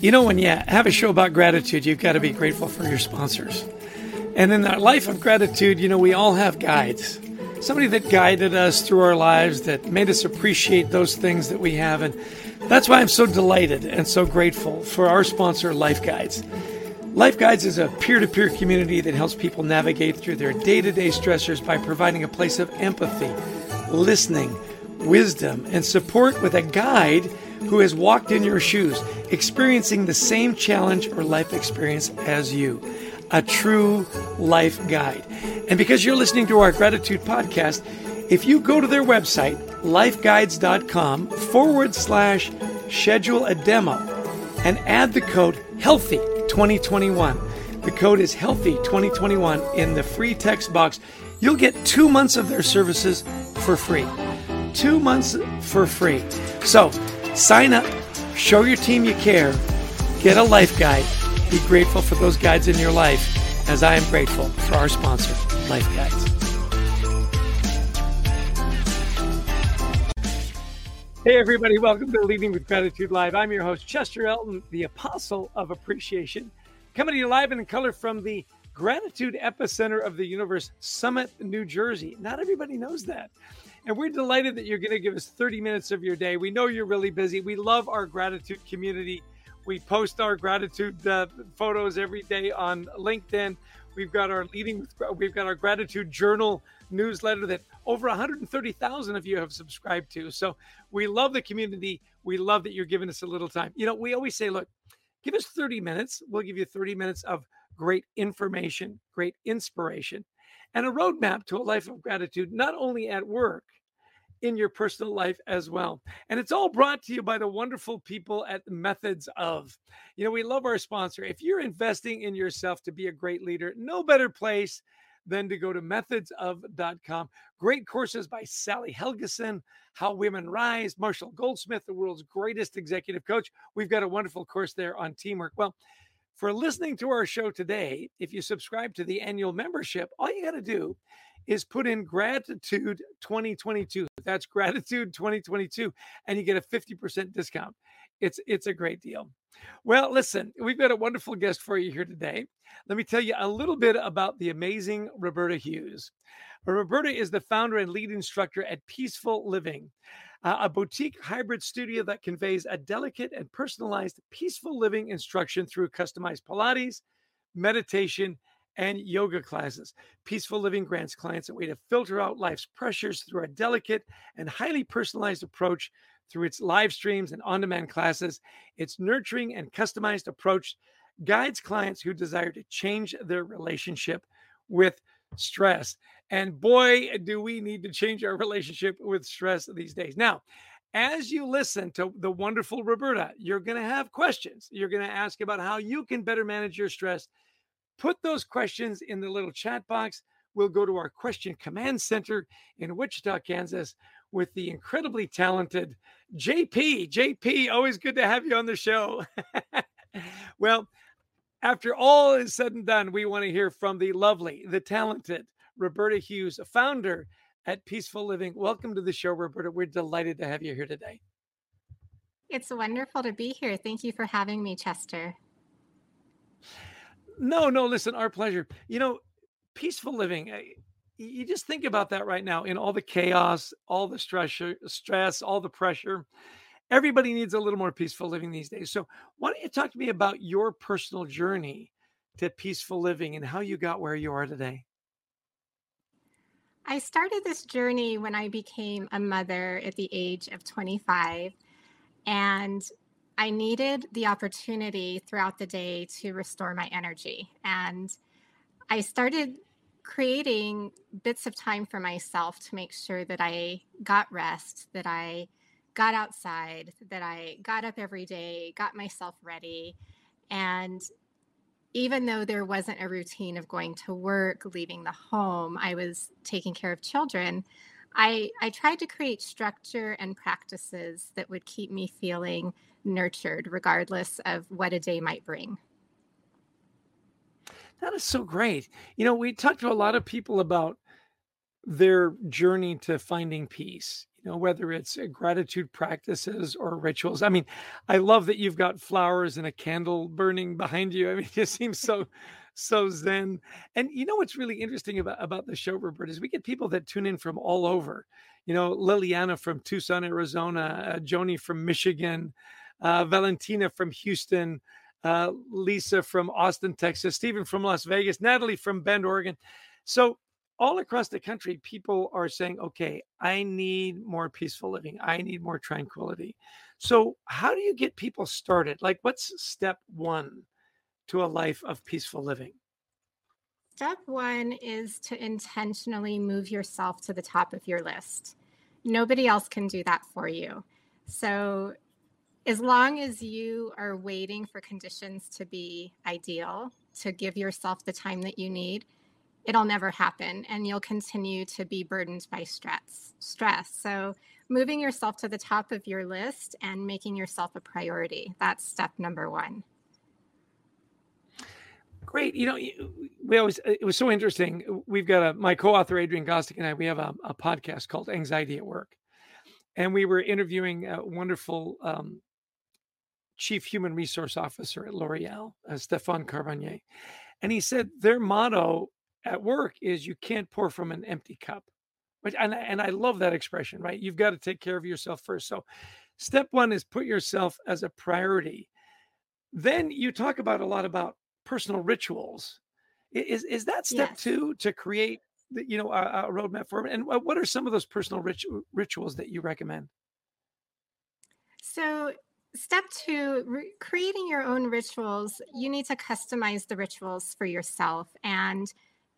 You know, when you have a show about gratitude, you've got to be grateful for your sponsors. And in that life of gratitude, you know, we all have guides. Somebody that guided us through our lives, that made us appreciate those things that we have. And that's why I'm so delighted and so grateful for our sponsor, Life Guides. Life Guides is a peer to peer community that helps people navigate through their day to day stressors by providing a place of empathy, listening, wisdom, and support with a guide who has walked in your shoes, experiencing the same challenge or life experience as you. A true life guide. And because you're listening to our gratitude podcast, if you go to their website, lifeguides.com forward slash schedule a demo and add the code HEALTHY 2021. The code is healthy 2021 in the free text box. You'll get two months of their services for free. Two months for free. So sign up, show your team you care, get a life guide, be grateful for those guides in your life, as I am grateful for our sponsor, Life Guides. Hey, everybody, welcome to Leading with Gratitude Live. I'm your host, Chester Elton, the Apostle of Appreciation, coming to you live and in color from the Gratitude Epicenter of the Universe, Summit, New Jersey. Not everybody knows that. And we're delighted that you're going to give us 30 minutes of your day. We know you're really busy. We love our gratitude community. We post our gratitude uh, photos every day on LinkedIn. We've got our leading, we've got our gratitude journal newsletter that over 130,000 of you have subscribed to. So we love the community. We love that you're giving us a little time. You know, we always say, look, give us 30 minutes. We'll give you 30 minutes of great information, great inspiration, and a roadmap to a life of gratitude, not only at work, in your personal life as well. And it's all brought to you by the wonderful people at Methods of. You know, we love our sponsor. If you're investing in yourself to be a great leader, no better place than to go to methodsof.com. Great courses by Sally Helgesen, How Women Rise, Marshall Goldsmith, the world's greatest executive coach. We've got a wonderful course there on teamwork. Well, for listening to our show today, if you subscribe to the annual membership, all you got to do is put in gratitude 2022. That's gratitude 2022, and you get a 50% discount. It's it's a great deal. Well, listen, we've got a wonderful guest for you here today. Let me tell you a little bit about the amazing Roberta Hughes. Roberta is the founder and lead instructor at Peaceful Living, uh, a boutique hybrid studio that conveys a delicate and personalized peaceful living instruction through customized Pilates, meditation, and yoga classes. Peaceful Living grants clients a way to filter out life's pressures through a delicate and highly personalized approach through its live streams and on demand classes. Its nurturing and customized approach guides clients who desire to change their relationship with stress. And boy, do we need to change our relationship with stress these days. Now, as you listen to the wonderful Roberta, you're going to have questions. You're going to ask about how you can better manage your stress Put those questions in the little chat box. We'll go to our question command center in Wichita, Kansas, with the incredibly talented JP. JP, always good to have you on the show. well, after all is said and done, we want to hear from the lovely, the talented Roberta Hughes, a founder at Peaceful Living. Welcome to the show, Roberta. We're delighted to have you here today. It's wonderful to be here. Thank you for having me, Chester. No, no, listen, our pleasure. You know, peaceful living. Eh, you just think about that right now in all the chaos, all the stress, stress, all the pressure. Everybody needs a little more peaceful living these days. So, why don't you talk to me about your personal journey to peaceful living and how you got where you are today? I started this journey when I became a mother at the age of 25. And I needed the opportunity throughout the day to restore my energy. And I started creating bits of time for myself to make sure that I got rest, that I got outside, that I got up every day, got myself ready. And even though there wasn't a routine of going to work, leaving the home, I was taking care of children. I, I tried to create structure and practices that would keep me feeling nurtured, regardless of what a day might bring. That is so great. You know, we talked to a lot of people about their journey to finding peace you know whether it's uh, gratitude practices or rituals. I mean i love that you've got flowers and a candle burning behind you. I mean it just seems so so zen. And you know what's really interesting about about the show Robert is we get people that tune in from all over you know liliana from tucson arizona uh, joni from michigan uh, valentina from houston uh, lisa from austin texas stephen from las vegas natalie from bend oregon. So all across the country, people are saying, okay, I need more peaceful living. I need more tranquility. So, how do you get people started? Like, what's step one to a life of peaceful living? Step one is to intentionally move yourself to the top of your list. Nobody else can do that for you. So, as long as you are waiting for conditions to be ideal, to give yourself the time that you need, it'll never happen and you'll continue to be burdened by stress stress. So moving yourself to the top of your list and making yourself a priority that's step number one. Great. You know we always it was so interesting. We've got a my co-author adrian gostick and i we have a, a podcast called anxiety at work. And we were interviewing a wonderful um, chief human resource officer at l'oreal uh, stefan carbonnier and he said their motto at work is you can't pour from an empty cup. Which and, and I love that expression, right? You've got to take care of yourself first. So step one is put yourself as a priority. Then you talk about a lot about personal rituals. Is is that step yes. two to create the, you know a, a roadmap for and what are some of those personal rituals that you recommend? So step two re- creating your own rituals you need to customize the rituals for yourself and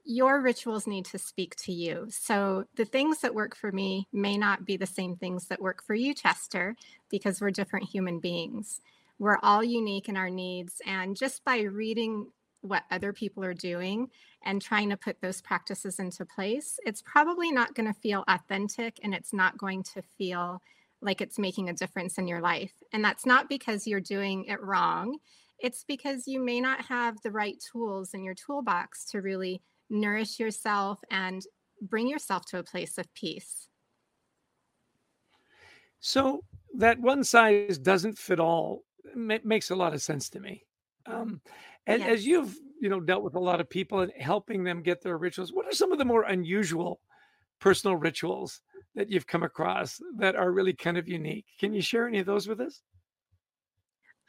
your rituals need to speak to you. So the things that work for me may not be the same things that work for you, Chester, because we're different human beings. We're all unique in our needs. And just by reading what other people are doing and trying to put those practices into place, it's probably not going to feel authentic and it's not going to feel like it's making a difference in your life. And that's not because you're doing it wrong. It's because you may not have the right tools in your toolbox to really nourish yourself, and bring yourself to a place of peace. So, that one size doesn't fit all makes a lot of sense to me. Um, and as you've you know dealt with a lot of people and helping them get their rituals, what are some of the more unusual personal rituals that you've come across that are really kind of unique? Can you share any of those with us?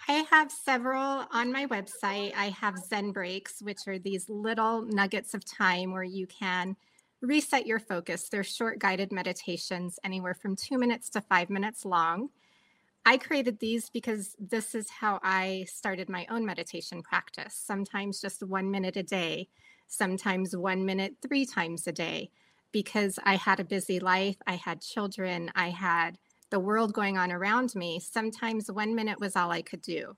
I have several on my website. I have Zen breaks, which are these little nuggets of time where you can reset your focus. They're short guided meditations, anywhere from two minutes to five minutes long. I created these because this is how I started my own meditation practice. Sometimes just one minute a day, sometimes one minute three times a day, because I had a busy life. I had children, I had the world going on around me, sometimes one minute was all I could do.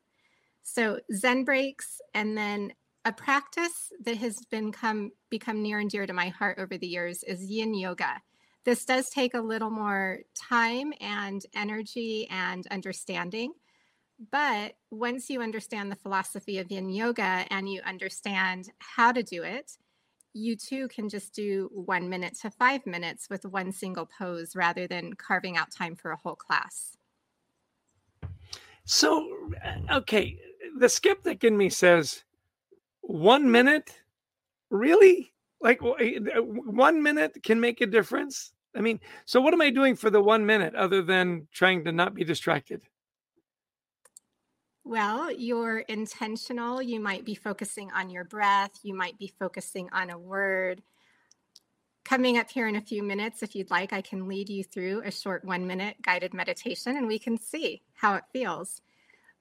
So Zen breaks, and then a practice that has been come, become near and dear to my heart over the years is Yin Yoga. This does take a little more time and energy and understanding. But once you understand the philosophy of Yin Yoga and you understand how to do it, you too can just do one minute to five minutes with one single pose rather than carving out time for a whole class. So, uh, okay, the skeptic in me says, one minute? Really? Like eh, one minute can make a difference? I mean, so what am I doing for the one minute other than trying to not be distracted? Well, you're intentional. You might be focusing on your breath. You might be focusing on a word. Coming up here in a few minutes, if you'd like, I can lead you through a short one minute guided meditation and we can see how it feels.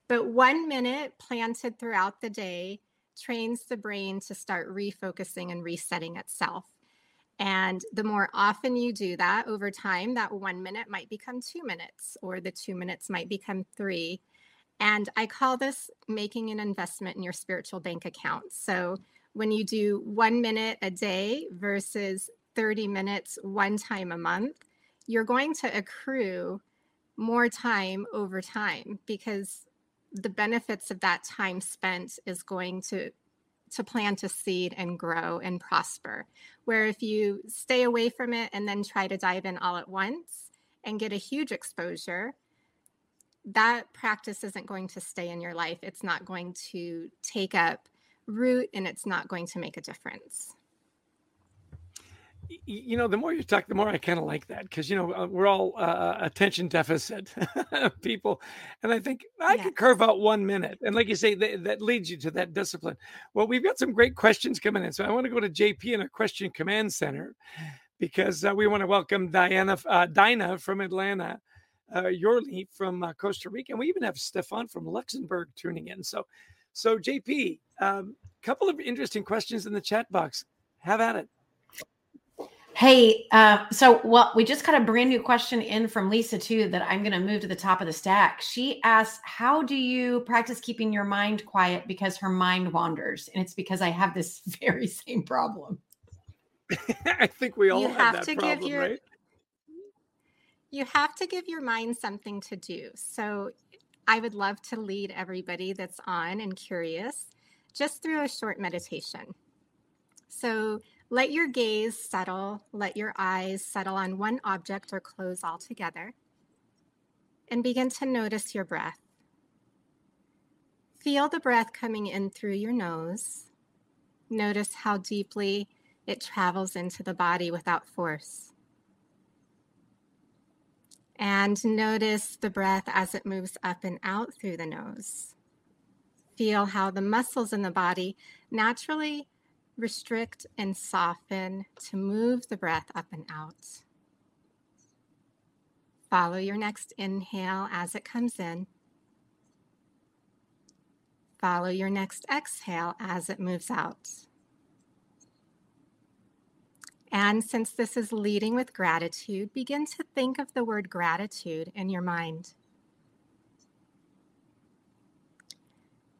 But one minute planted throughout the day trains the brain to start refocusing and resetting itself. And the more often you do that over time, that one minute might become two minutes, or the two minutes might become three and I call this making an investment in your spiritual bank account. So when you do one minute a day versus 30 minutes one time a month, you're going to accrue more time over time because the benefits of that time spent is going to to plant a seed and grow and prosper. Where if you stay away from it and then try to dive in all at once and get a huge exposure, that practice isn't going to stay in your life. It's not going to take up root and it's not going to make a difference you know, the more you talk, the more I kind of like that because you know uh, we're all uh, attention deficit people, and I think I yeah. could carve out one minute, and like you say, that, that, leads you to that discipline. Well, we've got some great questions coming in, so I want to go to JP in our question command center because uh, we want to welcome Diana, uh, Dinah from Atlanta, uh, Yorli from uh, Costa Rica, and we even have Stefan from Luxembourg tuning in. So, so JP, a um, couple of interesting questions in the chat box. Have at it. Hey, uh, so well, we just got a brand new question in from Lisa too that I'm going to move to the top of the stack. She asks, "How do you practice keeping your mind quiet because her mind wanders?" And it's because I have this very same problem. I think we all you have, have to problem, give your right? You have to give your mind something to do. So, I would love to lead everybody that's on and curious just through a short meditation. So let your gaze settle, let your eyes settle on one object or close altogether, and begin to notice your breath. Feel the breath coming in through your nose. Notice how deeply it travels into the body without force. And notice the breath as it moves up and out through the nose. Feel how the muscles in the body naturally restrict and soften to move the breath up and out. Follow your next inhale as it comes in. Follow your next exhale as it moves out. And since this is leading with gratitude, begin to think of the word gratitude in your mind.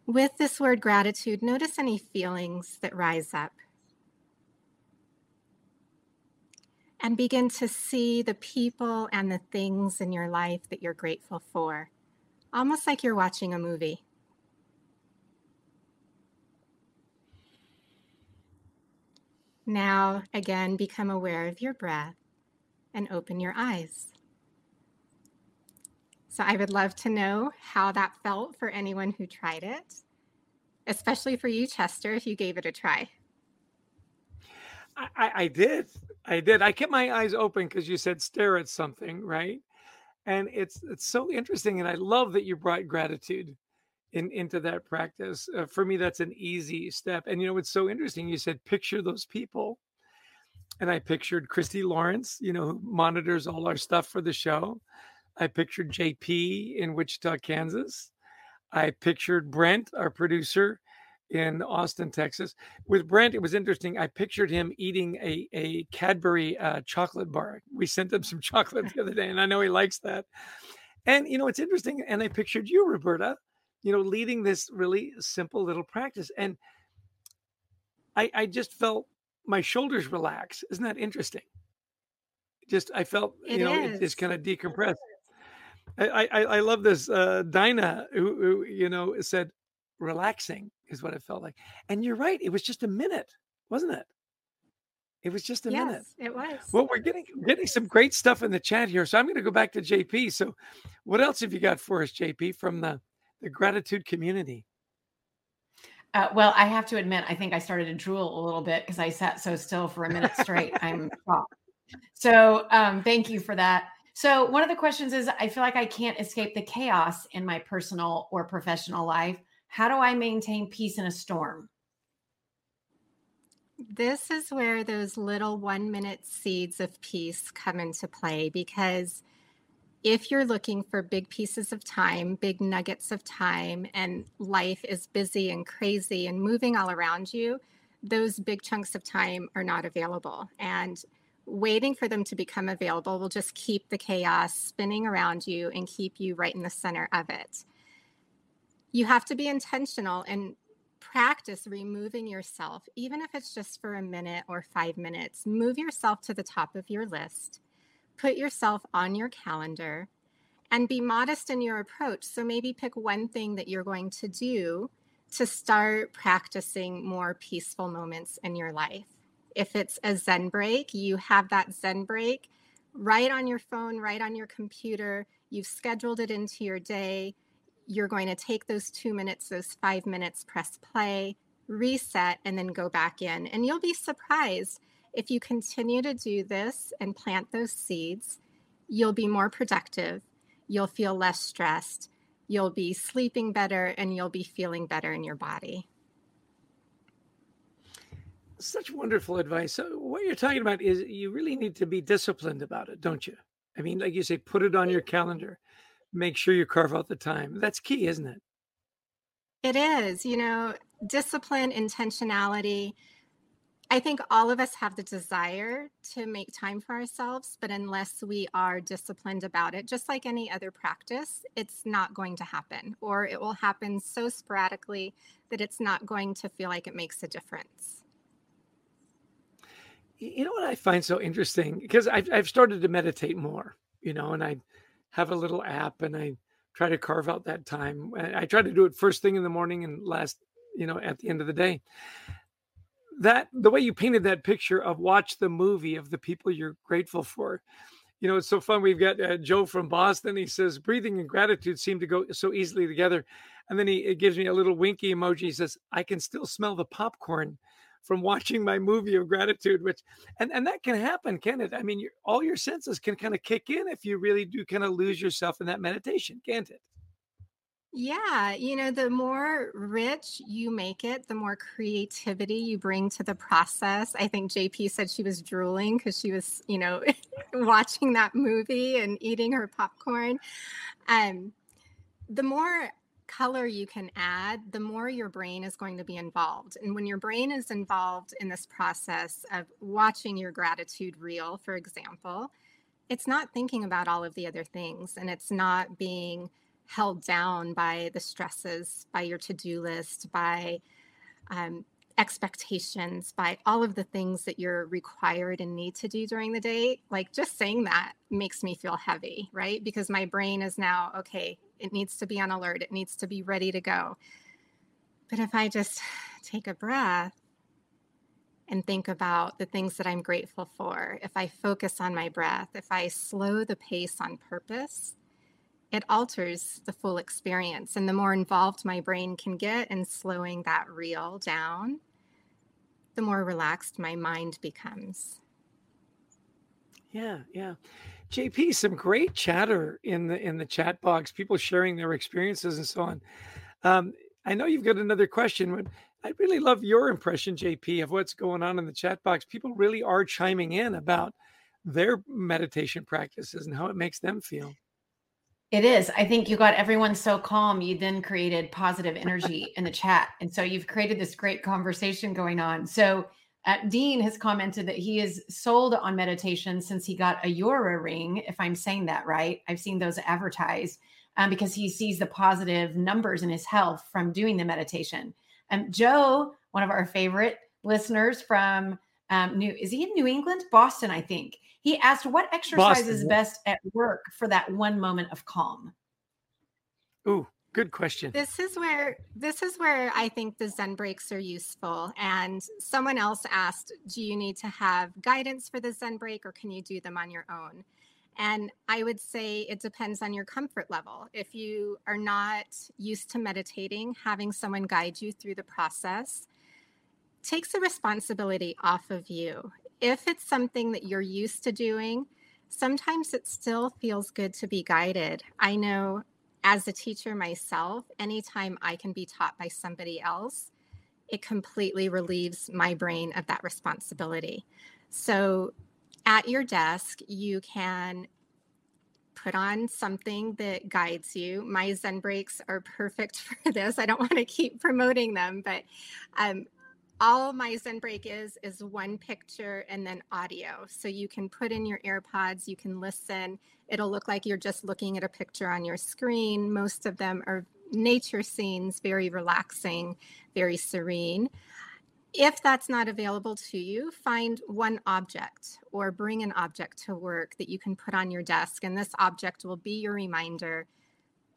With this word gratitude, notice any feelings that rise up. And begin to see the people and the things in your life that you're grateful for, almost like you're watching a movie. Now, again, become aware of your breath and open your eyes. So I would love to know how that felt for anyone who tried it, especially for you, Chester, if you gave it a try. I, I did. I did. I kept my eyes open because you said stare at something, right? And it's it's so interesting, and I love that you brought gratitude in into that practice. Uh, for me, that's an easy step. And you know, it's so interesting. You said picture those people, and I pictured Christy Lawrence, you know, who monitors all our stuff for the show. I pictured JP in Wichita, Kansas. I pictured Brent, our producer in Austin, Texas. With Brent, it was interesting. I pictured him eating a, a Cadbury uh, chocolate bar. We sent him some chocolate the other day, and I know he likes that. And, you know, it's interesting. And I pictured you, Roberta, you know, leading this really simple little practice. And I, I just felt my shoulders relax. Isn't that interesting? Just, I felt, it you know, is. it just kind of decompressed. I, I, I love this. Uh, Dinah, who, who, you know, said relaxing is what it felt like. And you're right. It was just a minute, wasn't it? It was just a yes, minute. It was. Well, we're getting getting some great stuff in the chat here. So I'm going to go back to JP. So what else have you got for us, JP, from the, the gratitude community? Uh, well, I have to admit, I think I started to drool a little bit because I sat so still for a minute straight. I'm shocked. So um, thank you for that. So, one of the questions is I feel like I can't escape the chaos in my personal or professional life. How do I maintain peace in a storm? This is where those little one minute seeds of peace come into play because if you're looking for big pieces of time, big nuggets of time, and life is busy and crazy and moving all around you, those big chunks of time are not available. And waiting for them to become available will just keep the chaos spinning around you and keep you right in the center of it. You have to be intentional and practice removing yourself, even if it's just for a minute or five minutes. Move yourself to the top of your list, put yourself on your calendar, and be modest in your approach. So maybe pick one thing that you're going to do to start practicing more peaceful moments in your life. If it's a Zen break, you have that Zen break right on your phone, right on your computer. You've scheduled it into your day. You're going to take those two minutes, those five minutes, press play, reset, and then go back in. And you'll be surprised if you continue to do this and plant those seeds, you'll be more productive. You'll feel less stressed you'll be sleeping better and you'll be feeling better in your body. Such wonderful advice. So, what you're talking about is you really need to be disciplined about it, don't you? I mean, like you say, put it on your calendar, make sure you carve out the time. That's key, isn't it? It is. You know, discipline, intentionality, I think all of us have the desire to make time for ourselves, but unless we are disciplined about it, just like any other practice, it's not going to happen, or it will happen so sporadically that it's not going to feel like it makes a difference. You know what I find so interesting? Because I've, I've started to meditate more, you know, and I have a little app and I try to carve out that time. I try to do it first thing in the morning and last, you know, at the end of the day that the way you painted that picture of watch the movie of the people you're grateful for. You know it's so fun we've got uh, joe from boston he says breathing and gratitude seem to go so easily together. And then he gives me a little winky emoji he says i can still smell the popcorn from watching my movie of gratitude which and and that can happen can it? I mean all your senses can kind of kick in if you really do kind of lose yourself in that meditation can't it yeah, you know, the more rich you make it, the more creativity you bring to the process. I think JP said she was drooling because she was, you know, watching that movie and eating her popcorn. Um, the more color you can add, the more your brain is going to be involved. And when your brain is involved in this process of watching your gratitude reel, for example, it's not thinking about all of the other things and it's not being held down by the stresses, by your to do list, by um, expectations, by all of the things that you're required and need to do during the day. Like just saying that makes me feel heavy, right? Because my brain is now, okay, it needs to be on alert, it needs to be ready to go. But if I just take a breath, and think about the things that I'm grateful for, if I focus on my breath, if I slow the pace on purpose, it alters the full experience. And the more involved my brain can get in slowing that reel down, the more relaxed my mind becomes. Yeah, yeah. JP, some great chatter in the in the chat box, people sharing their experiences and so on. Um, I know you've got another question, but I really love your impression, JP, of what's going on in the chat box. People really are chiming in about their meditation practices and how it makes them feel. It is. I think you got everyone so calm. You then created positive energy in the chat. And so you've created this great conversation going on. So uh, Dean has commented that he is sold on meditation since he got a Oura ring, if I'm saying that right. I've seen those advertised um, because he sees the positive numbers in his health from doing the meditation. Um, Joe, one of our favorite listeners from um, New, is he in New England? Boston, I think. He asked, "What exercise Boston, is best at work for that one moment of calm?" Ooh, good question. This is where this is where I think the Zen breaks are useful. And someone else asked, "Do you need to have guidance for the Zen break, or can you do them on your own?" And I would say it depends on your comfort level. If you are not used to meditating, having someone guide you through the process takes the responsibility off of you. If it's something that you're used to doing, sometimes it still feels good to be guided. I know as a teacher myself, anytime I can be taught by somebody else, it completely relieves my brain of that responsibility. So at your desk, you can put on something that guides you. My Zen breaks are perfect for this. I don't want to keep promoting them, but um, all my Zen break is is one picture and then audio. So you can put in your AirPods, you can listen. It'll look like you're just looking at a picture on your screen. Most of them are nature scenes, very relaxing, very serene. If that's not available to you, find one object or bring an object to work that you can put on your desk. And this object will be your reminder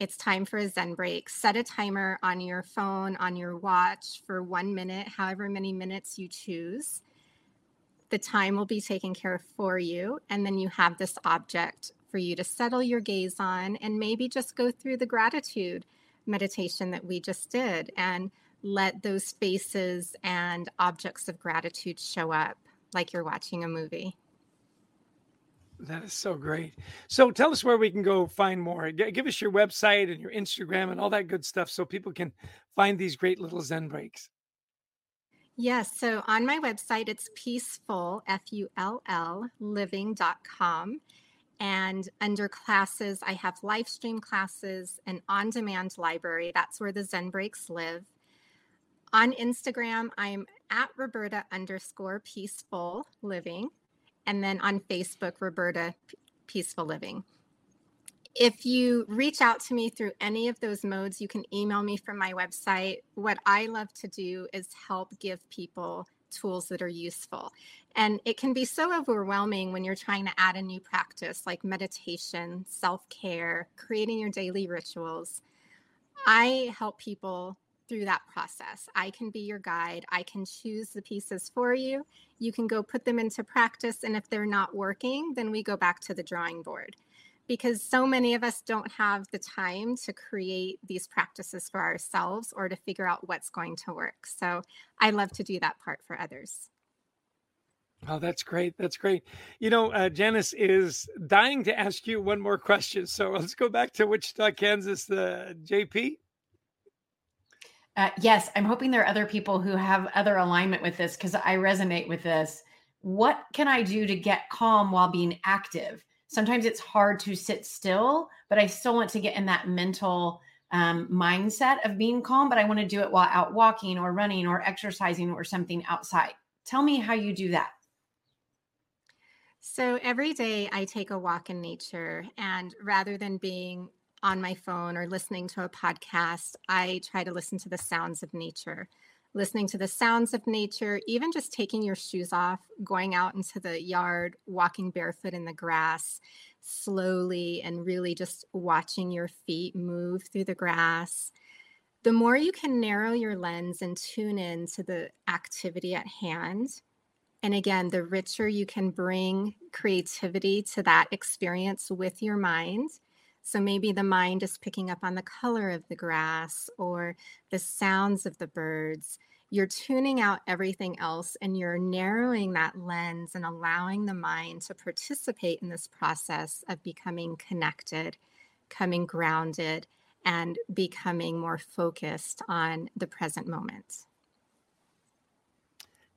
it's time for a Zen break. Set a timer on your phone, on your watch for one minute, however many minutes you choose. The time will be taken care of for you. And then you have this object for you to settle your gaze on and maybe just go through the gratitude meditation that we just did and let those faces and objects of gratitude show up like you're watching a movie. That is so great. So tell us where we can go find more. Give us your website and your Instagram and all that good stuff so people can find these great little Zen breaks. Yes. So on my website, it's peaceful, F U L L, living.com. And under classes, I have live stream classes, and on demand library. That's where the Zen breaks live. On Instagram, I'm at Roberta underscore peaceful living and then on Facebook, Roberta Peaceful Living. If you reach out to me through any of those modes, you can email me from my website. What I love to do is help give people tools that are useful. And it can be so overwhelming when you're trying to add a new practice like meditation, self care, creating your daily rituals. I help people through that process. I can be your guide. I can choose the pieces for you. You can go put them into practice. And if they're not working, then we go back to the drawing board because so many of us don't have the time to create these practices for ourselves or to figure out what's going to work. So I love to do that part for others. Oh, that's great. That's great. You know, uh, Janice is dying to ask you one more question. So let's go back to Wichita, Kansas. The uh, JP. Uh, yes, I'm hoping there are other people who have other alignment with this because I resonate with this. What can I do to get calm while being active? Sometimes it's hard to sit still, but I still want to get in that mental um, mindset of being calm, but I want to do it while out walking or running or exercising or something outside. Tell me how you do that. So every day I take a walk in nature, and rather than being on my phone or listening to a podcast, I try to listen to the sounds of nature. Listening to the sounds of nature, even just taking your shoes off, going out into the yard, walking barefoot in the grass slowly, and really just watching your feet move through the grass. The more you can narrow your lens and tune in to the activity at hand, and again, the richer you can bring creativity to that experience with your mind, so maybe the mind is picking up on the color of the grass or the sounds of the birds. You're tuning out everything else and you're narrowing that lens and allowing the mind to participate in this process of becoming connected, coming grounded, and becoming more focused on the present moment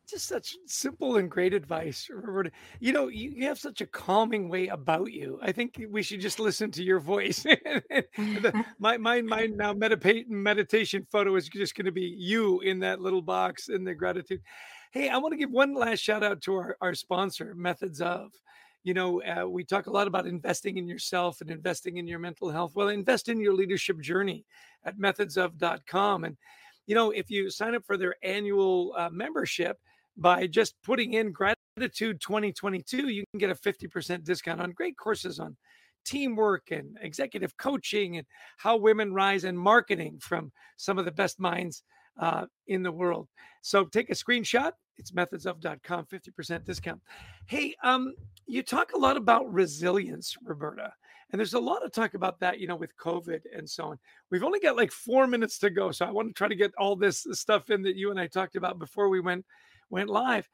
just such simple and great advice. You know, you, you, have such a calming way about you. I think we should just listen to your voice. the, my my my now meditate meditation photo is just going to be you in that little box in the gratitude. Hey, I want to give one last shout out to our, our sponsor, Methods of. You know, uh, we talk a lot about investing in yourself and investing in your mental health. Well, invest in your leadership journey at methodsof.com. And, you know, if you sign up for their annual uh, membership, by just putting in gratitude 2022 you can get a 50% discount on great courses on teamwork and executive coaching and how women rise and marketing from some of the best minds uh, in the world. So take a screenshot it's methodsof.com 50% discount. Hey um you talk a lot about resilience roberta and there's a lot of talk about that you know with covid and so on. We've only got like four minutes to go so i want to try to get all this stuff in that you and i talked about before we went went live.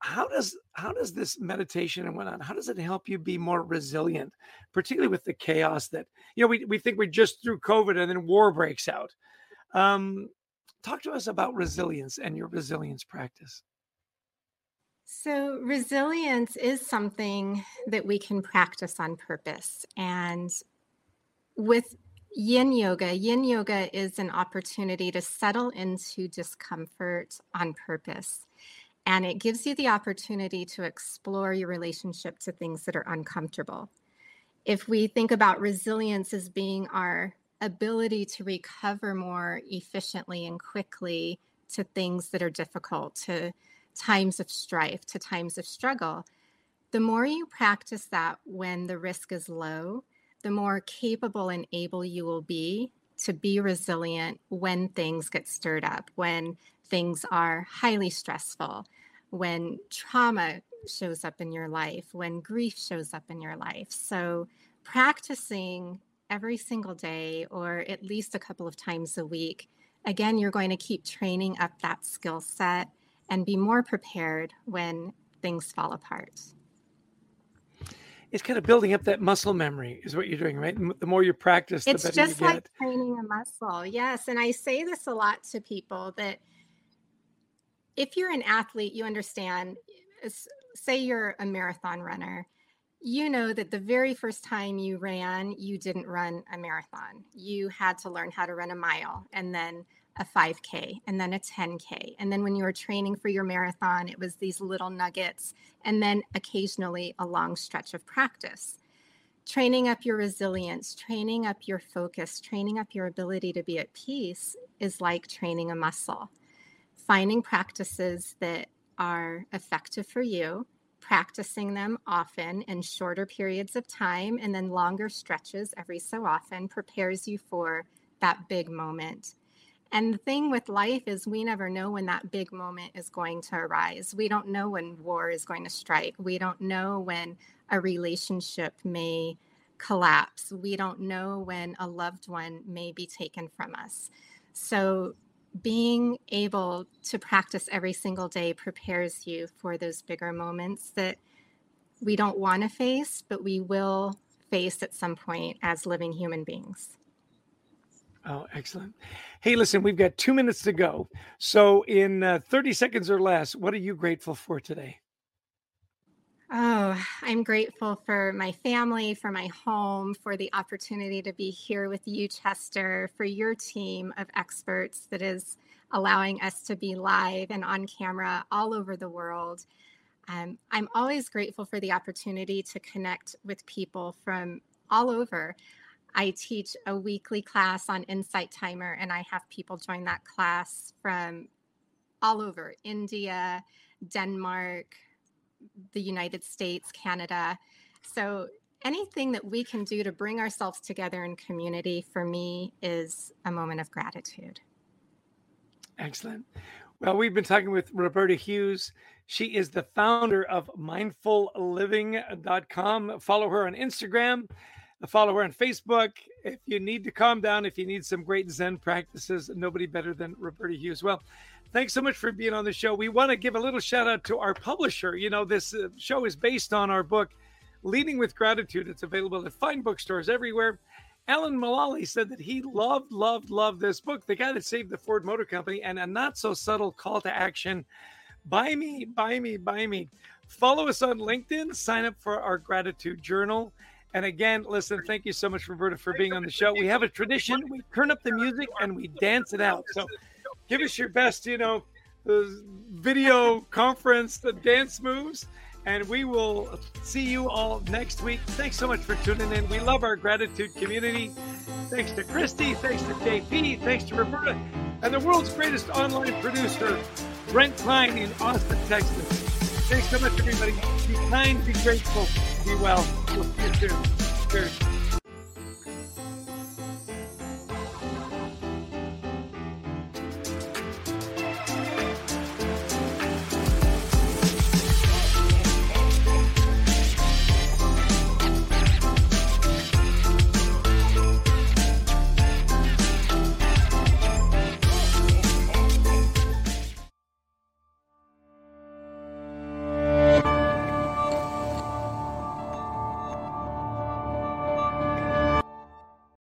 How does how does this meditation and whatnot how does it help you be more resilient particularly with the chaos that you know we, we think we're just through covid and then war breaks out. Um, talk to us about resilience and your resilience practice. So resilience is something that we can practice on purpose and with yin yoga yin yoga is an opportunity to settle into discomfort on purpose and it gives you the opportunity to explore your relationship to things that are uncomfortable. If we think about resilience as being our ability to recover more efficiently and quickly to things that are difficult, to times of strife, to times of struggle, the more you practice that when the risk is low, the more capable and able you will be to be resilient when things get stirred up, when things are highly stressful, when trauma shows up in your life, when grief shows up in your life. So, practicing every single day or at least a couple of times a week, again, you're going to keep training up that skill set and be more prepared when things fall apart. It's kind of building up that muscle memory is what you're doing right? The more you practice the it's better just like training a muscle. Yes and i say this a lot to people that if you're an athlete you understand eh, say you're a marathon runner you know that the very first time you ran you didn't run a marathon you had to learn how to run a mile and then a 5K and then a 10K. And then when you were training for your marathon, it was these little nuggets and then occasionally a long stretch of practice. Training up your resilience, training up your focus, training up your ability to be at peace is like training a muscle. Finding practices that are effective for you, practicing them often in shorter periods of time, and then longer stretches every so often prepares you for that big moment and the thing with life is, we never know when that big moment is going to arise. We don't know when war is going to strike. We don't know when a relationship may collapse. We don't know when a loved one may be taken from us. So, being able to practice every single day prepares you for those bigger moments that we don't want to face, but we will face at some point as living human beings. Oh, excellent. Hey, listen, we've got two minutes to go. So, in uh, 30 seconds or less, what are you grateful for today? Oh, I'm grateful for my family, for my home, for the opportunity to be here with you, Chester, for your team of experts that is allowing us to be live and on camera all over the world. Um, I'm always grateful for the opportunity to connect with people from all over. I teach a weekly class on Insight Timer, and I have people join that class from all over India, Denmark, the United States, Canada. So, anything that we can do to bring ourselves together in community for me is a moment of gratitude. Excellent. Well, we've been talking with Roberta Hughes. She is the founder of mindfulliving.com. Follow her on Instagram follow her on Facebook. If you need to calm down, if you need some great Zen practices, nobody better than Roberta Hughes. Well, thanks so much for being on the show. We want to give a little shout out to our publisher. You know, this uh, show is based on our book, Leading with Gratitude. It's available at fine bookstores everywhere. Alan Mulally said that he loved, loved, loved this book, The Guy That Saved the Ford Motor Company, and a not so subtle call to action buy me, buy me, buy me. Follow us on LinkedIn, sign up for our gratitude journal. And again, listen, thank you so much, Roberta, for being on the show. We have a tradition. We turn up the music and we dance it out. So give us your best, you know, the video conference, the dance moves. And we will see you all next week. Thanks so much for tuning in. We love our gratitude community. Thanks to Christy. Thanks to JP. Thanks to Roberta. And the world's greatest online producer, Brent Klein in Austin, Texas. Thanks so much, everybody. Be kind, be grateful, be well. We'll see you soon. Cheers.